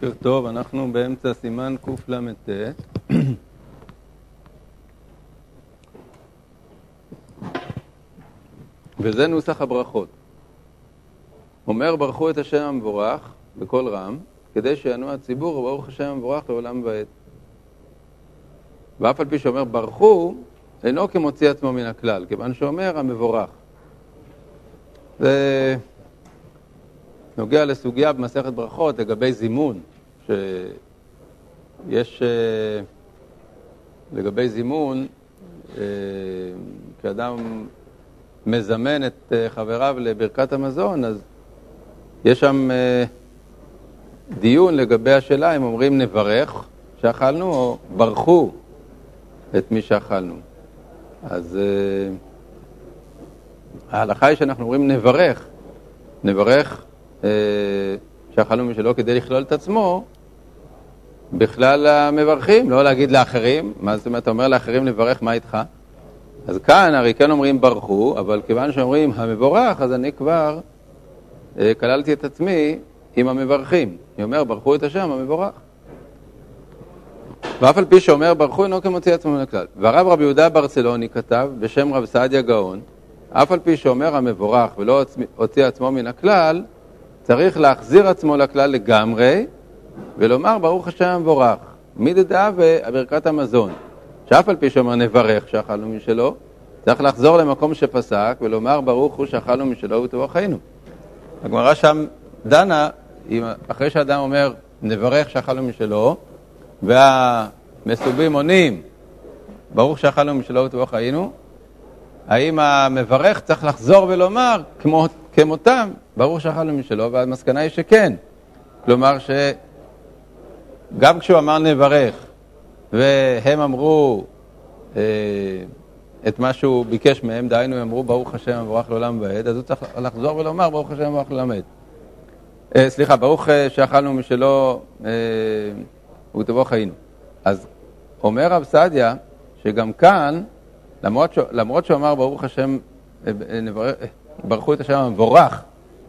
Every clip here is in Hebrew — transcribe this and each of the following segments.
בוקר טוב, אנחנו באמצע סימן קל"ט. וזה נוסח הברכות. אומר ברכו את השם המבורך בקול רם, כדי שיענו הציבור וברוך השם המבורך לעולם ועד. ואף על פי שאומר ברכו, אינו כמוציא עצמו מן הכלל, כיוון שאומר המבורך. זה נוגע לסוגיה במסכת ברכות לגבי זימון, שיש אה, לגבי זימון, אה, כשאדם מזמן את אה, חבריו לברכת המזון, אז יש שם דיון לגבי השאלה אם אומרים נברך שאכלנו או ברכו את מי שאכלנו. אז ההלכה היא שאנחנו אומרים נברך, נברך אה, שאכלנו משלו כדי לכלול את עצמו בכלל המברכים, לא להגיד לאחרים, מה זאת אומרת, אתה אומר לאחרים לברך, מה איתך? אז כאן הרי כן אומרים ברכו, אבל כיוון שאומרים המבורך, אז אני כבר אה, כללתי את עצמי עם המברכים. אני אומר, ברכו את השם המבורך. ואף על פי שאומר ברכו אינו כמוציא עצמו מן הכלל. והרב רבי יהודה ברצלוני כתב בשם רב סעדיה גאון, אף על פי שאומר המבורך ולא הוציא עצמו מן הכלל, צריך להחזיר עצמו לכלל לגמרי ולומר ברוך השם המבורך, מדדה וברכת המזון, שאף על פי שאומר נברך שאכלנו משלו, צריך לחזור למקום שפסק ולומר ברוך הוא שאכלנו משלו וטובו חיינו. הגמרא שם דנה, אחרי שאדם אומר נברך שאכלנו משלו, והמסובים עונים ברוך שאכלנו משלו וטובו חיינו, האם המברך צריך לחזור ולומר כמו, כמותם, ברור שאכלנו משלו, והמסקנה היא שכן. כלומר שגם כשהוא אמר נברך, והם אמרו אה, את מה שהוא ביקש מהם, דהיינו, הם אמרו ברוך השם מבורך לעולם ועד, אז הוא צריך לחזור ולומר ברוך השם מבורך לעולם ועד. אה, סליחה, ברוך אה, שאכלנו משלו אה, וטבו חיינו. אז אומר רב סעדיה, שגם כאן, למרות, ש... למרות שהוא אמר ברוך השם, אה, אה, ברכו את השם המבורך,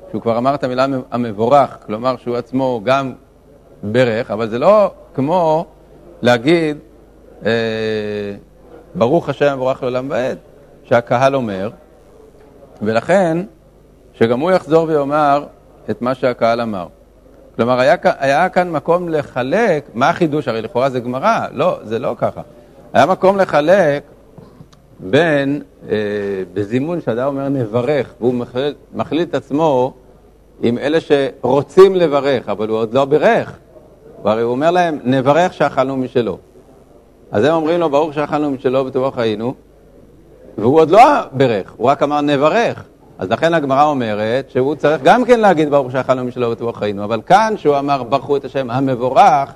שהוא כבר אמר את המילה המבורך, כלומר שהוא עצמו גם ברך, אבל זה לא כמו להגיד אה, ברוך השם המבורך לעולם ועד, שהקהל אומר, ולכן שגם הוא יחזור ויאמר את מה שהקהל אמר. כלומר, היה, היה כאן מקום לחלק, מה החידוש? הרי לכאורה זה גמרא, לא, זה לא ככה. היה מקום לחלק בין, אה, בזימון שאדם אומר נברך, והוא מחליט, מחליט עצמו עם אלה שרוצים לברך, אבל הוא עוד לא בירך. והרי הוא אומר להם, נברך שאכלנו משלו. אז הם אומרים לו, ברוך שאכלנו משלו בטובו חיינו, והוא עוד לא בירך, הוא רק אמר נברך. אז לכן הגמרא אומרת שהוא צריך גם כן להגיד ברוך שאכלנו משלו בטובו חיינו, אבל כאן שהוא אמר ברכו את השם המבורך,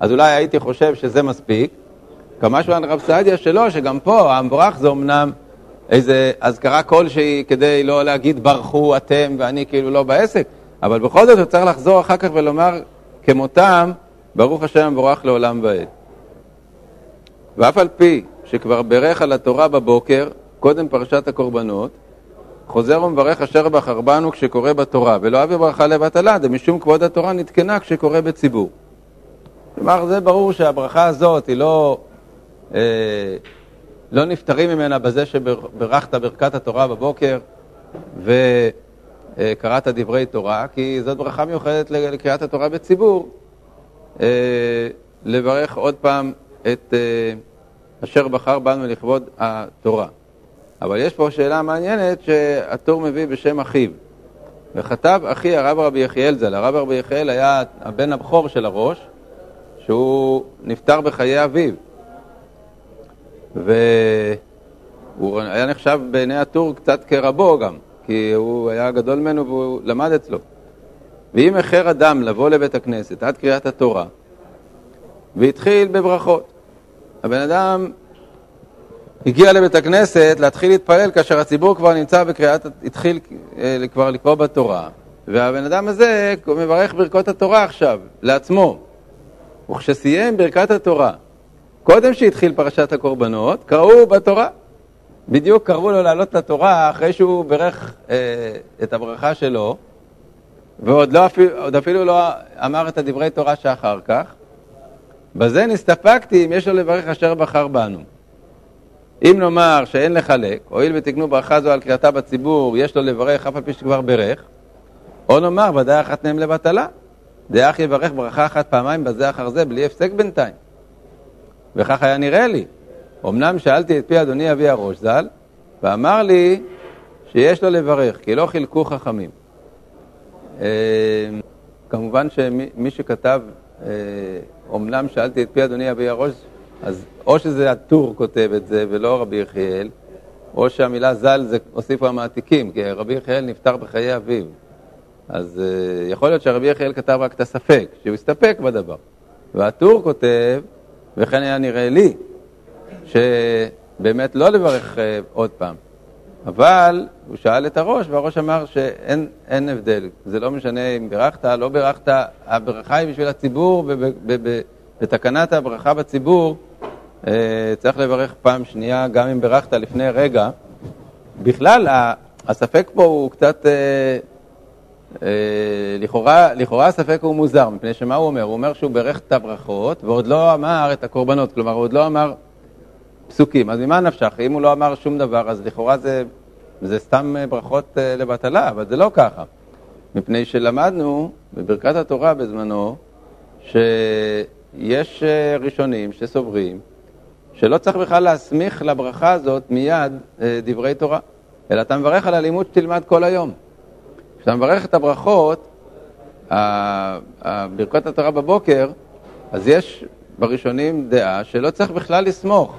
אז אולי הייתי חושב שזה מספיק, כמשהו על רב סעדיה שלו, שגם פה המבורך זה אמנם איזה אזכרה כלשהי כדי לא להגיד ברכו אתם ואני כאילו לא בעסק, אבל בכל זאת הוא צריך לחזור אחר כך ולומר כמותם, ברוך השם המבורך לעולם ועד. ואף על פי שכבר בירך על התורה בבוקר, קודם פרשת הקורבנות, חוזר ומברך אשר בחר בנו כשקורא בתורה, ולא אבי ברכה לבטלה, דמשום כבוד התורה נתקנה כשקורא בציבור. כלומר, זה ברור שהברכה הזאת היא לא לא נפטרים ממנה בזה שברכת ברכת התורה בבוקר וקראת דברי תורה, כי זאת ברכה מיוחדת לקריאת התורה בציבור, אה, לברך עוד פעם את אה, אשר בחר בנו לכבוד התורה. אבל יש פה שאלה מעניינת שהטור מביא בשם אחיו. וכתב אחי הרב רבי יחיאל ז"ל. הרב רבי יחיאל היה הבן הבכור של הראש, שהוא נפטר בחיי אביו. והוא היה נחשב בעיני הטור קצת כרבו גם, כי הוא היה גדול ממנו והוא למד אצלו. ואם איחר אדם לבוא לבית הכנסת עד קריאת התורה, והתחיל בברכות, הבן אדם הגיע לבית הכנסת להתחיל להתפלל כאשר הציבור כבר נמצא בקריאת, התחיל אה, כבר לקרוא בתורה, והבן אדם הזה מברך ברכות התורה עכשיו, לעצמו. וכשסיים ברכת התורה קודם שהתחיל פרשת הקורבנות, קראו בתורה. בדיוק קראו לו לעלות לתורה אחרי שהוא בירך אה, את הברכה שלו, ועוד לא, אפילו, אפילו לא אמר את הדברי תורה שאחר כך. בזה נסתפקתי אם יש לו לברך אשר בחר בנו. אם נאמר שאין לחלק, הואיל ותקנו ברכה זו על קריאתה בציבור, יש לו לברך אף על פי שכבר ברך, או נאמר ודאי אחת מהם לבטלה. דאח יברך ברכה אחת פעמיים בזה אחר זה, בלי הפסק בינתיים. וכך היה נראה לי. אמנם שאלתי את פי אדוני אבי הראש ז"ל, ואמר לי שיש לו לברך, כי לא חילקו חכמים. אה, כמובן שמי שכתב, אמנם שאלתי את פי אדוני אבי הראש, אז או שזה הטור כותב את זה ולא רבי יחיאל, או שהמילה ז"ל זה הוסיפו המעתיקים, כי רבי יחיאל נפטר בחיי אביו. אז uh, יכול להיות שרבי יחיאל כתב רק את הספק, שהוא הסתפק בדבר. והטור כותב, וכן היה נראה לי, שבאמת לא לברך uh, עוד פעם. אבל הוא שאל את הראש, והראש אמר שאין הבדל. זה לא משנה אם בירכת, לא בירכת, הברכה היא בשביל הציבור, ובתקנת הברכה בציבור uh, צריך לברך פעם שנייה, גם אם בירכת לפני רגע. בכלל, הספק פה הוא קצת... אה, לכאורה, לכאורה הספק הוא מוזר, מפני שמה הוא אומר? הוא אומר שהוא בירך את הברכות ועוד לא אמר את הקורבנות, כלומר הוא עוד לא אמר פסוקים. אז ממה נפשך? אם הוא לא אמר שום דבר, אז לכאורה זה, זה סתם ברכות אה, לבטלה, אבל זה לא ככה. מפני שלמדנו בברכת התורה בזמנו, שיש אה, ראשונים שסוברים שלא צריך בכלל להסמיך לברכה הזאת מיד דברי תורה, אלא אתה מברך על הלימוד שתלמד כל היום. כשאתה מברך את הברכות, ברכות התורה בבוקר, אז יש בראשונים דעה שלא צריך בכלל לסמוך.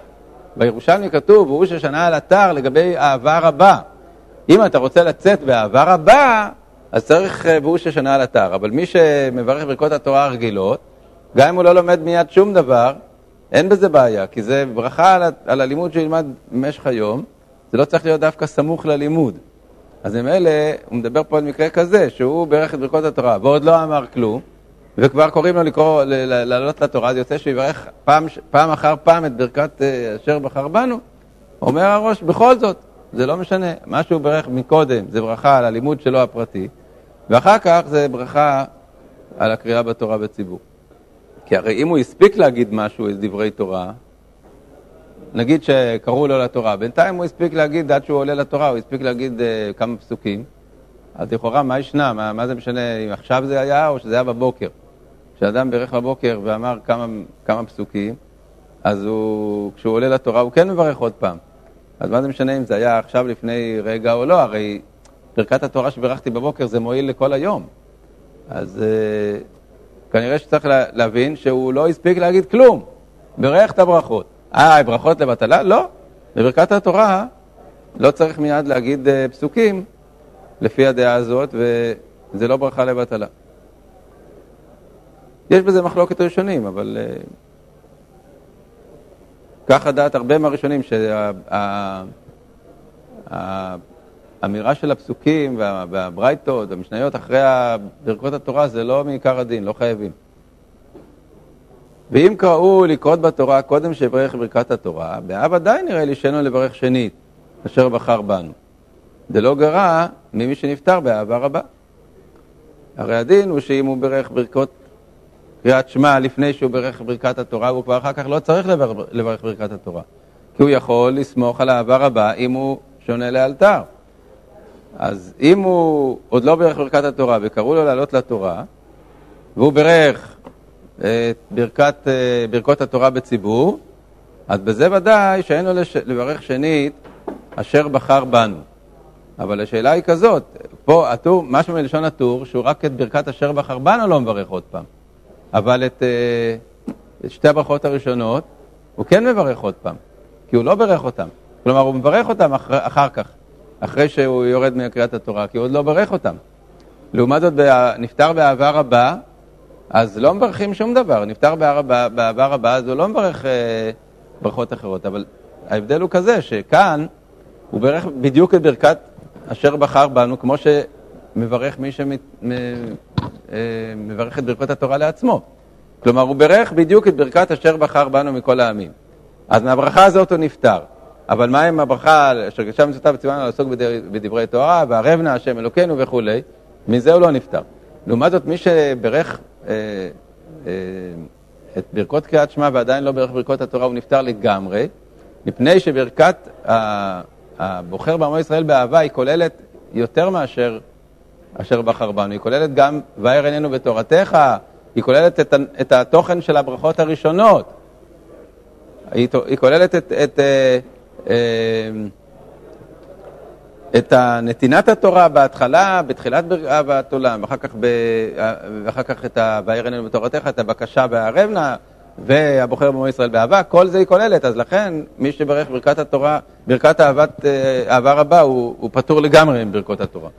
בירושלמי כתוב, והוא ששנה על אתר לגבי אהבה רבה. אם אתה רוצה לצאת באהבה רבה, אז צריך אה, והוא ששנה על אתר. אבל מי שמברך ברכות התורה הרגילות, גם אם הוא לא לומד מיד שום דבר, אין בזה בעיה, כי זה ברכה על, על הלימוד שילמד במשך היום, זה לא צריך להיות דווקא סמוך ללימוד. אז עם אלה, הוא מדבר פה על מקרה כזה, שהוא בירך את ברכות התורה, ועוד לא אמר כלום, וכבר קוראים לו לקרוא, לעלות לתורה, אז יוצא שהוא יברך פעם, פעם אחר פעם את ברכת אה, אשר בחר בנו. אומר הראש, בכל זאת, זה לא משנה, מה שהוא בירך מקודם זה ברכה על הלימוד שלו הפרטי, ואחר כך זה ברכה על הקריאה בתורה בציבור. כי הרי אם הוא הספיק להגיד משהו, איזה דברי תורה, נגיד שקראו לו לתורה, בינתיים הוא הספיק להגיד, עד שהוא עולה לתורה, הוא הספיק להגיד uh, כמה פסוקים, אז לכאורה מה ישנה, מה, מה זה משנה אם עכשיו זה היה או שזה היה בבוקר. כשאדם בירך בבוקר ואמר כמה, כמה פסוקים, אז הוא, כשהוא עולה לתורה הוא כן מברך עוד פעם. אז מה זה משנה אם זה היה עכשיו לפני רגע או לא, הרי ברכת התורה שברכתי בבוקר זה מועיל לכל היום. אז uh, כנראה שצריך להבין שהוא לא הספיק להגיד כלום, בירך את הברכות. אה, ברכות לבטלה? לא. בברכת התורה לא צריך מיד להגיד uh, פסוקים לפי הדעה הזאת, וזה לא ברכה לבטלה. יש בזה מחלוקת ראשונים, אבל ככה דעת הרבה מהראשונים, שהאמירה של הפסוקים והברייתות, המשניות אחרי ברכות התורה זה לא מעיקר הדין, לא חייבים. ואם קראו לקרות בתורה קודם שיברך ברכת התורה, והיה ודאי נראה לי שאינו לברך שנית, אשר בחר בנו. זה לא גרע ממי שנפטר באהבה רבה. הרי הדין הוא שאם הוא ברך ברכות קריאת שמע לפני שהוא ברך ברכת התורה, הוא כבר אחר כך לא צריך לברך, לברך ברכת התורה. כי הוא יכול לסמוך על אהבה רבה אם הוא שונה לאלתר. אז אם הוא עוד לא ברך ברכת התורה וקראו לו לעלות לתורה, והוא ברך את ברכת, אה, ברכות התורה בציבור, אז בזה ודאי שאין לו לש... לברך שנית אשר בחר בנו. אבל השאלה היא כזאת, פה הטור, משהו מלשון הטור, שהוא רק את ברכת אשר בחר בנו לא מברך עוד פעם. אבל את, אה, את שתי הברכות הראשונות הוא כן מברך עוד פעם, כי הוא לא ברך אותם. כלומר, הוא מברך אותם אחר, אחר כך, אחרי שהוא יורד מקריאת התורה, כי הוא עוד לא ברך אותם. לעומת זאת, נפטר באהבה רבה, אז לא מברכים שום דבר. נפטר באהבה רבה, אז הוא לא מברך אה, ברכות אחרות. אבל ההבדל הוא כזה, שכאן הוא ברך בדיוק את ברכת אשר בחר בנו, כמו שמברך מי שמברך אה, את ברכות התורה לעצמו. כלומר, הוא ברך בדיוק את ברכת אשר בחר בנו מכל העמים. אז מהברכה הזאת הוא נפטר. אבל מה עם הברכה אשר גשם מצוותיו וציוונו לעסוק בדברי תורה, וערב נא השם אלוקינו וכולי, מזה הוא לא נפטר. לעומת זאת, מי שברך את ברכות קריאת שמע ועדיין לא ברך ברכות התורה, הוא נפטר לגמרי, מפני שברכת הבוחר בעמו ישראל באהבה היא כוללת יותר מאשר אשר בחר בנו, היא כוללת גם ואר עינינו בתורתך, היא כוללת את, את התוכן של הברכות הראשונות, היא, היא כוללת את, את, אה, אה, את נתינת התורה בהתחלה, בתחילת אהבת עולם, ואחר כך, ב, ואחר כך את "ואר עינינו בתורתך", את הבקשה והערב נא, והבוחר בעמו ישראל באהבה, כל זה היא כוללת, אז לכן מי שברך ברכת התורה, ברכת אהבת, אה, אהבה רבה, הוא, הוא פטור לגמרי עם ברכות התורה.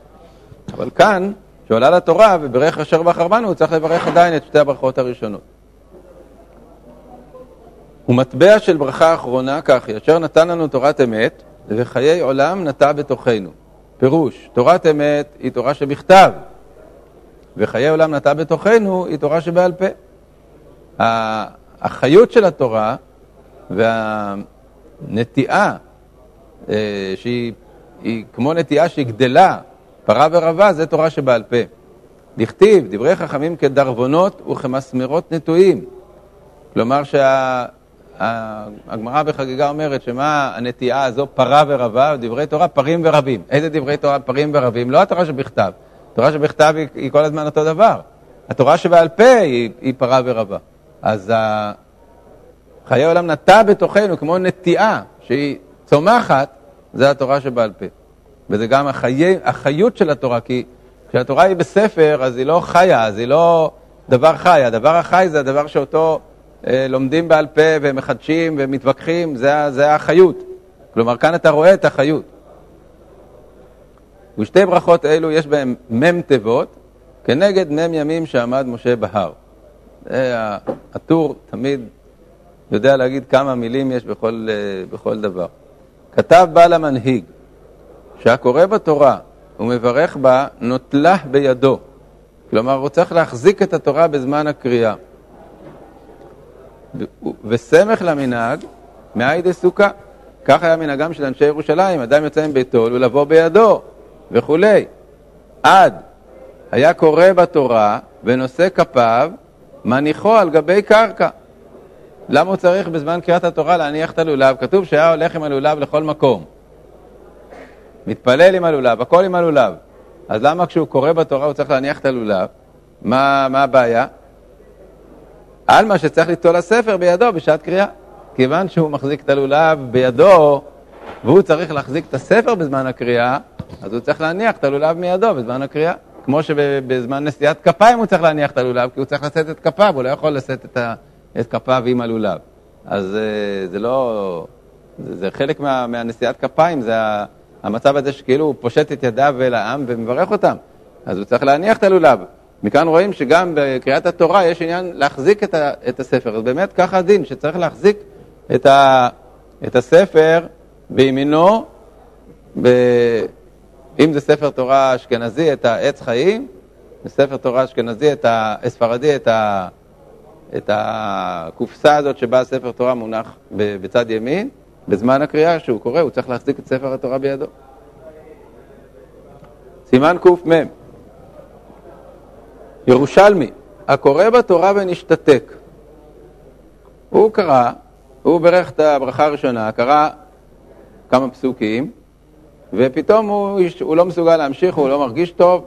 אבל כאן, כשעולה לתורה וברך אשר בחר בנו, הוא צריך לברך עדיין את שתי הברכות הראשונות. ומטבע של ברכה אחרונה כך היא, אשר נתן לנו תורת אמת, וחיי עולם נטע בתוכנו. פירוש, תורת אמת היא תורה שבכתב, וחיי עולם נטע בתוכנו היא תורה שבעל פה. החיות של התורה והנטיעה, אה, שהיא כמו נטיעה שהיא גדלה, פרה ורבה, זה תורה שבעל פה. דכתיב, דברי חכמים כדרבונות וכמסמרות נטועים. כלומר שהגמרא בחגיגה אומרת שמה הנטיעה הזו פרה ורבה, דברי תורה פרים ורבים. איזה דברי תורה פרים ורבים? לא התורה שבכתב. התורה שבכתב היא, היא כל הזמן אותו דבר. התורה שבעל פה היא, היא פרה ורבה. אז חיי עולם נטע בתוכנו כמו נטיעה שהיא צומחת, זה התורה שבעל פה. וזה גם החיי, החיות של התורה, כי כשהתורה היא בספר, אז היא לא חיה, אז היא לא דבר חי. הדבר החי זה הדבר שאותו לומדים בעל פה ומחדשים ומתווכחים, זה, זה החיות. כלומר, כאן אתה רואה את החיות. ושתי ברכות אלו יש בהן מ"ם תיבות, כנגד מ"ם ימים שעמד משה בהר. הטור תמיד יודע להגיד כמה מילים יש בכל, אה, בכל דבר. כתב בעל המנהיג, שהקורא בתורה ומברך בה, נוטלה בידו. כלומר, הוא צריך להחזיק את התורה בזמן הקריאה. וסמך למנהג, מאי סוכה. כך היה מנהגם של אנשי ירושלים, אדם יוצא מביתו ולבוא בידו וכולי. עד היה קורא בתורה ונושא כפיו, מניחו על גבי קרקע. למה הוא צריך בזמן קריאת התורה להניח את הלולב? כתוב שהיה הולך עם הלולב לכל מקום. מתפלל עם הלולב, הכל עם הלולב. אז למה כשהוא קורא בתורה הוא צריך להניח את הלולב? מה, מה הבעיה? עלמא שצריך ליטול הספר בידו בשעת קריאה. כיוון שהוא מחזיק את הלולב בידו והוא צריך להחזיק את הספר בזמן הקריאה, אז הוא צריך להניח את הלולב מידו בזמן הקריאה. כמו שבזמן נשיאת כפיים הוא צריך להניח את הלולב, כי הוא צריך לשאת את כפיו, הוא לא יכול לשאת את, ה, את כפיו עם הלולב. אז אה, זה לא... זה, חלק מה, מהנשיאת כפיים, זה המצב הזה שכאילו הוא פושט את ידיו אל העם ומברך אותם. אז הוא צריך להניח את הלולב. מכאן רואים שגם בקריאת התורה יש עניין להחזיק את, ה, את הספר. אז באמת ככה הדין, שצריך להחזיק את, ה, את הספר בימינו, ב, אם זה ספר תורה אשכנזי, את העץ חיים, בספר תורה אשכנזי, את הספרדי, את, ה, את הקופסה הזאת שבה ספר תורה מונח בצד ימין, בזמן הקריאה שהוא קורא, הוא צריך להחזיק את ספר התורה בידו. סימן קמ ירושלמי, הקורא בתורה ונשתתק. הוא קרא, הוא ברך את הברכה הראשונה, קרא כמה פסוקים, ופתאום הוא, הוא לא מסוגל להמשיך, הוא לא מרגיש טוב,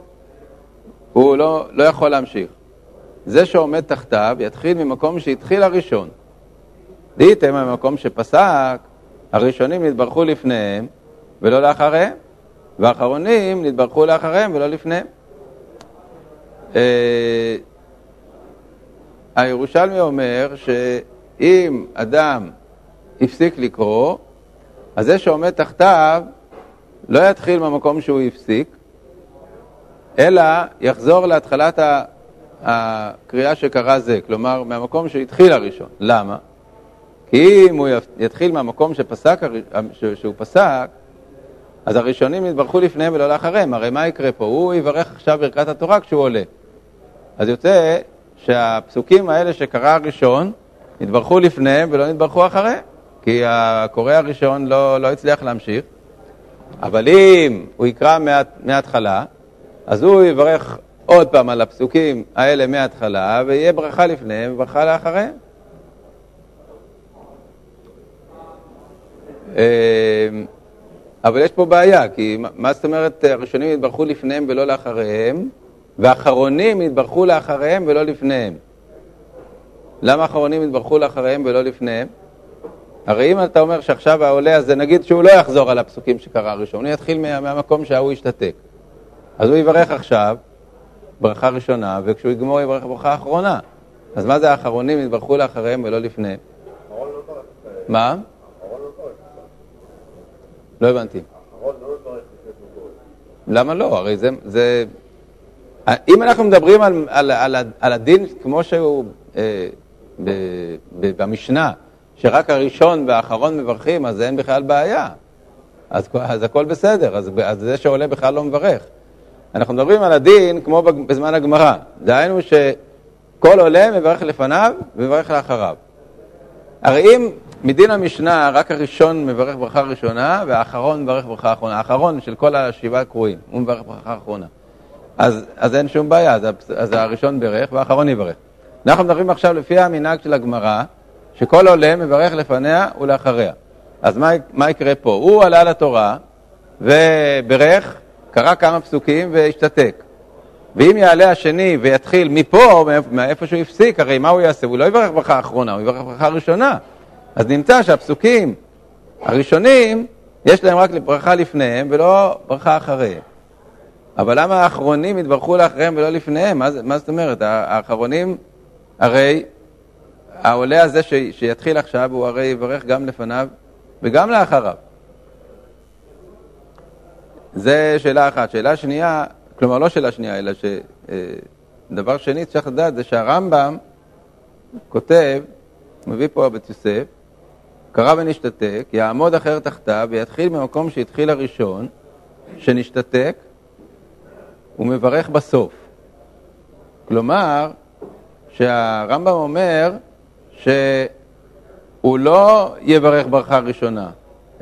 הוא לא, לא יכול להמשיך. זה שעומד תחתיו יתחיל ממקום שהתחיל הראשון. דהייתם ממקום שפסק, הראשונים נתברכו לפניהם ולא לאחריהם, והאחרונים נתברכו לאחריהם ולא לפניהם. אה, הירושלמי אומר שאם אדם הפסיק לקרוא, אז זה שעומד תחתיו לא יתחיל מהמקום שהוא הפסיק, אלא יחזור להתחלת הקריאה שקרא זה, כלומר מהמקום שהתחיל הראשון. למה? כי אם הוא יתחיל מהמקום שפסק, שהוא פסק, אז הראשונים יתברכו לפניהם ולא לאחריהם. הרי מה יקרה פה? הוא יברך עכשיו ברכת התורה כשהוא עולה. אז יוצא שהפסוקים האלה שקרא הראשון, יתברכו לפניהם ולא יתברכו אחריהם, כי הקורא הראשון לא, לא הצליח להמשיך. אבל אם הוא יקרא מההתחלה, אז הוא יברך עוד פעם על הפסוקים האלה מההתחלה, ויהיה ברכה לפניהם וברכה לאחריהם. אבל יש פה בעיה, כי מה זאת אומרת הראשונים יתברכו לפניהם ולא לאחריהם, והאחרונים יתברכו לאחריהם ולא לפניהם? למה האחרונים יתברכו לאחריהם ולא לפניהם? הרי אם אתה אומר שעכשיו העולה הזה, נגיד שהוא לא יחזור על הפסוקים שקרא הראשון, הוא יתחיל מה, מהמקום שההוא ישתתק. אז הוא יברך עכשיו ברכה ראשונה, וכשהוא יגמור יברך ברכה אחרונה. אז מה זה האחרונים יתברכו לאחריהם ולא לפניהם? מה? לא הבנתי. למה לא? הרי זה... זה... אם אנחנו מדברים על, על, על, על הדין כמו שהוא אה, ב, ב, במשנה, שרק הראשון והאחרון מברכים, אז אין בכלל בעיה. אז, אז הכל בסדר, אז, אז זה שעולה בכלל לא מברך. אנחנו מדברים על הדין כמו בזמן הגמרא, דהיינו שכל עולה מברך לפניו ומברך לאחריו. הרי אם מדין המשנה רק הראשון מברך ברכה ראשונה והאחרון מברך ברכה אחרונה, האחרון של כל השבעה קרואים, הוא מברך ברכה אחרונה. אז, אז אין שום בעיה, אז, אז הראשון ברך והאחרון יברך. אנחנו מדברים עכשיו לפי המנהג של הגמרא, שכל עולה מברך לפניה ולאחריה. אז מה, מה יקרה פה? הוא עלה לתורה וברך, קרא כמה פסוקים והשתתק. ואם יעלה השני ויתחיל מפה, מאיפה שהוא הפסיק, הרי מה הוא יעשה? הוא לא יברך ברכה אחרונה, הוא יברך ברכה ראשונה. אז נמצא שהפסוקים הראשונים, יש להם רק ברכה לפניהם ולא ברכה אחריהם. אבל למה האחרונים יתברכו לאחריהם ולא לפניהם? מה, מה זאת אומרת? האחרונים, הרי העולה הזה ש, שיתחיל עכשיו, הוא הרי יברך גם לפניו וגם לאחריו. זה שאלה אחת. שאלה שנייה, כלומר לא שאלה שנייה, אלא שדבר אה, שני צריך לדעת זה שהרמב"ם כותב, מביא פה הבית יוסף, קרא ונשתתק, יעמוד אחר תחתיו ויתחיל ממקום שהתחיל הראשון, שנשתתק, ומברך בסוף. כלומר, שהרמב"ם אומר שהוא לא יברך ברכה ראשונה,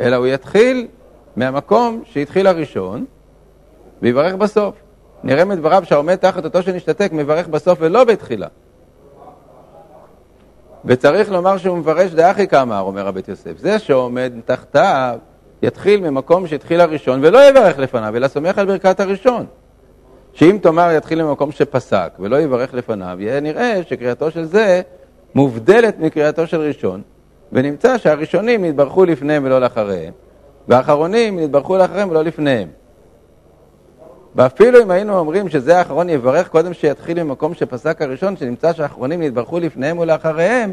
אלא הוא יתחיל מהמקום שהתחיל הראשון, ויברך בסוף. נראה מדבריו שהעומד תחת אותו שנשתתק מברך בסוף ולא בתחילה. וצריך לומר שהוא מפרש דאחי כאמר, אומר הבית יוסף. זה שעומד תחתיו יתחיל ממקום שהתחיל הראשון ולא יברך לפניו, אלא סומך על ברכת הראשון. שאם תאמר יתחיל ממקום שפסק ולא יברך לפניו, יהיה נראה שקריאתו של זה מובדלת מקריאתו של ראשון, ונמצא שהראשונים נתברכו לפניהם ולא לאחריהם, והאחרונים נתברכו לאחריהם ולא לפניהם. ואפילו אם היינו אומרים שזה האחרון יברך קודם שיתחיל ממקום שפסק הראשון, שנמצא שהאחרונים נתברכו לפניהם ולאחריהם,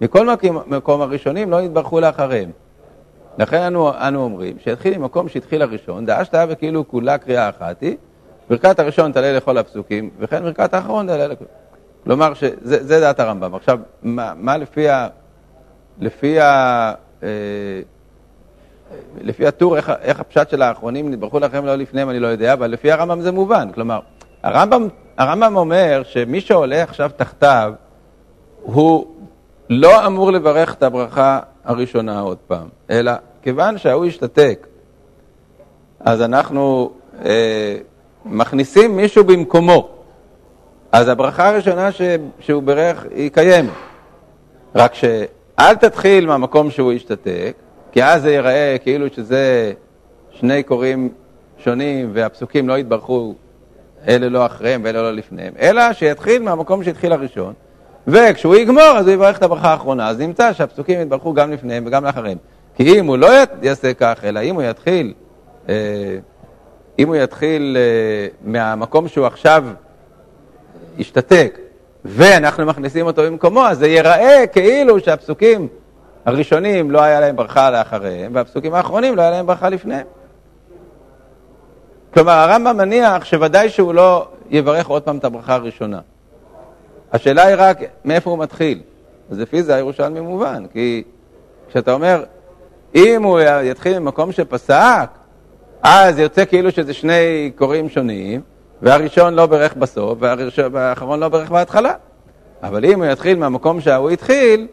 מכל מקום הראשונים לא נתברכו לאחריהם. לכן אנו, אנו אומרים שיתחיל ממקום שהתחיל הראשון, דאשתא וכאילו כולה קריאה אחת היא, ברכת הראשון תעלה לכל הפסוקים, וכן ברכת האחרון תעלה לכל... כלומר, שזה דעת הרמב"ם. עכשיו, מה, מה לפי, ה, לפי, ה, אה, לפי הטור, איך, איך הפשט של האחרונים נתברכו לכם לא לפניהם, אני לא יודע, אבל לפי הרמב"ם זה מובן. כלומר, הרמב"ם, הרמב"ם אומר שמי שעולה עכשיו תחתיו, הוא לא אמור לברך את הברכה הראשונה עוד פעם, אלא כיוון שההוא השתתק, אז אנחנו אה, מכניסים מישהו במקומו. אז הברכה הראשונה ש, שהוא ברך היא קיימת. רק שאל תתחיל מהמקום שהוא השתתק, כי אז זה ייראה כאילו שזה שני קוראים שונים והפסוקים לא יתברכו אלה לא אחריהם ואלה לא לפניהם, אלא שיתחיל מהמקום שהתחיל הראשון, וכשהוא יגמור אז הוא יברך את הברכה האחרונה, אז נמצא שהפסוקים יתברכו גם לפניהם וגם לאחריהם. כי אם הוא לא יעשה כך, אלא אם הוא יתחיל, אה, אם הוא יתחיל אה, מהמקום שהוא עכשיו ישתתק, ואנחנו מכניסים אותו במקומו, אז זה ייראה כאילו שהפסוקים הראשונים לא היה להם ברכה לאחריהם, והפסוקים האחרונים לא היה להם ברכה לפניהם. כלומר, הרמב"ם מניח שוודאי שהוא לא יברך עוד פעם את הברכה הראשונה. השאלה היא רק מאיפה הוא מתחיל. אז לפי זה הירושלמי מובן, כי כשאתה אומר, אם הוא יתחיל ממקום שפסק, אז יוצא כאילו שזה שני קוראים שונים, והראשון לא ברך בסוף, והאחרון לא ברך בהתחלה. אבל אם הוא יתחיל מהמקום שההוא התחיל,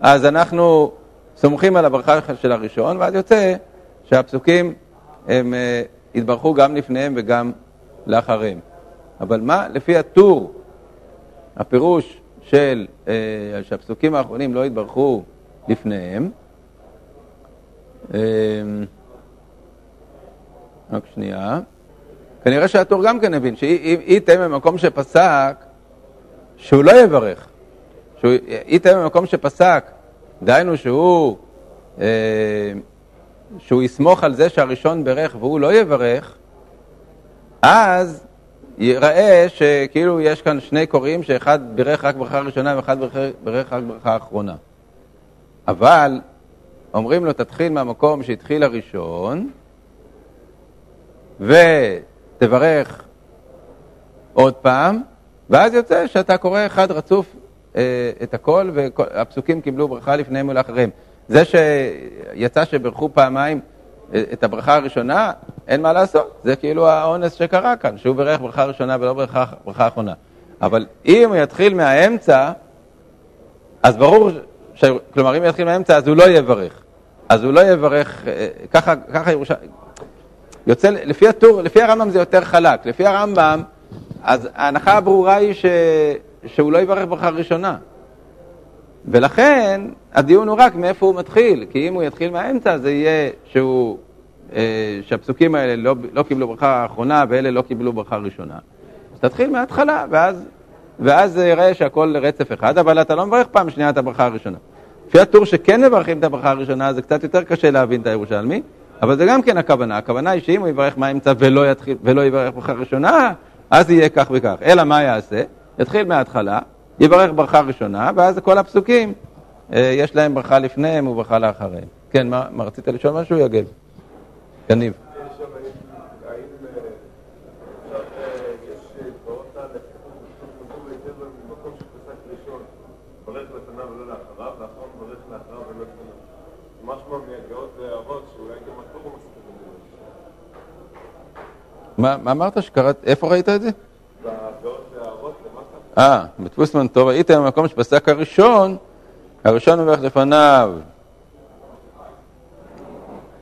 אז אנחנו סומכים על הברכה של הראשון, ואז יוצא שהפסוקים הם uh, יתברכו גם לפניהם וגם לאחריהם. אבל מה לפי הטור, הפירוש של, אה, שהפסוקים האחרונים לא יתברכו לפניהם, אה, רק שנייה. כנראה שהטור גם כן הבין, שהיא תהיה במקום שפסק, שהוא לא יברך. שהיא תהיה במקום שפסק, דהיינו שהוא, אה, שהוא יסמוך על זה שהראשון ברך והוא לא יברך, אז ייראה שכאילו יש כאן שני קוראים שאחד בירך רק ברכה ראשונה ואחד בירך רק ברכה אחרונה. אבל אומרים לו, תתחיל מהמקום שהתחיל הראשון, ותברך עוד פעם, ואז יוצא שאתה קורא אחד רצוף את הכל, והפסוקים קיבלו ברכה לפניהם ולאחריהם. זה שיצא שברכו פעמיים אה, את הברכה הראשונה, אין מה לעשות, זה כאילו האונס שקרה כאן, שהוא בירך ברכה ראשונה ולא ברכה, ברכה אחרונה. אבל אם הוא יתחיל מהאמצע, אז ברור, ש... כלומר אם הוא יתחיל מהאמצע אז הוא לא יברך. אז הוא לא יברך, אה, ככה, ככה ירושלים, יוצא, לפי הטור, לפי הרמב"ם זה יותר חלק, לפי הרמב"ם, אז ההנחה הברורה היא ש, שהוא לא יברך ברכה ראשונה. ולכן הדיון הוא רק מאיפה הוא מתחיל, כי אם הוא יתחיל מהאמצע זה יהיה שהוא, אה, שהפסוקים האלה לא, לא קיבלו ברכה אחרונה ואלה לא קיבלו ברכה ראשונה. אז תתחיל מההתחלה, ואז, ואז זה יראה שהכל רצף אחד, אבל אתה לא מברך פעם שנייה את הברכה הראשונה. לפי הטור שכן מברכים את הברכה הראשונה, זה קצת יותר קשה להבין את הירושלמי, אבל זה גם כן הכוונה. הכוונה היא שאם הוא יברך מהאמצע ולא, יתחיל, ולא יברך ברכה ראשונה, אז יהיה כך וכך. אלא מה יעשה? יתחיל מההתחלה, יברך ברכה ראשונה, ואז כל הפסוקים, אה, יש להם ברכה לפניהם וברכה לאחריהם. כן, מה, מה רצית לשאול משהו, יגב? יניב. מה אמרת שקראת, איפה ראית את זה? אה, בדפוסמן טוב, ראיתם במקום שפסק הראשון, הראשון מברך לפניו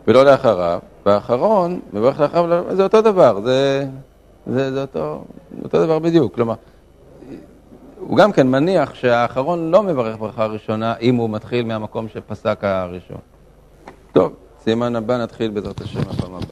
ולא לאחריו, והאחרון מברך לאחריו, זה אותו דבר, זה, זה, זה אותו, אותו דבר בדיוק. כלומר, הוא גם כן מניח שהאחרון לא מברך ברכה ראשונה אם הוא מתחיל מהמקום שפסק הראשון. טוב, סימן הבא נתחיל בעזרת השם הפעם הבאה.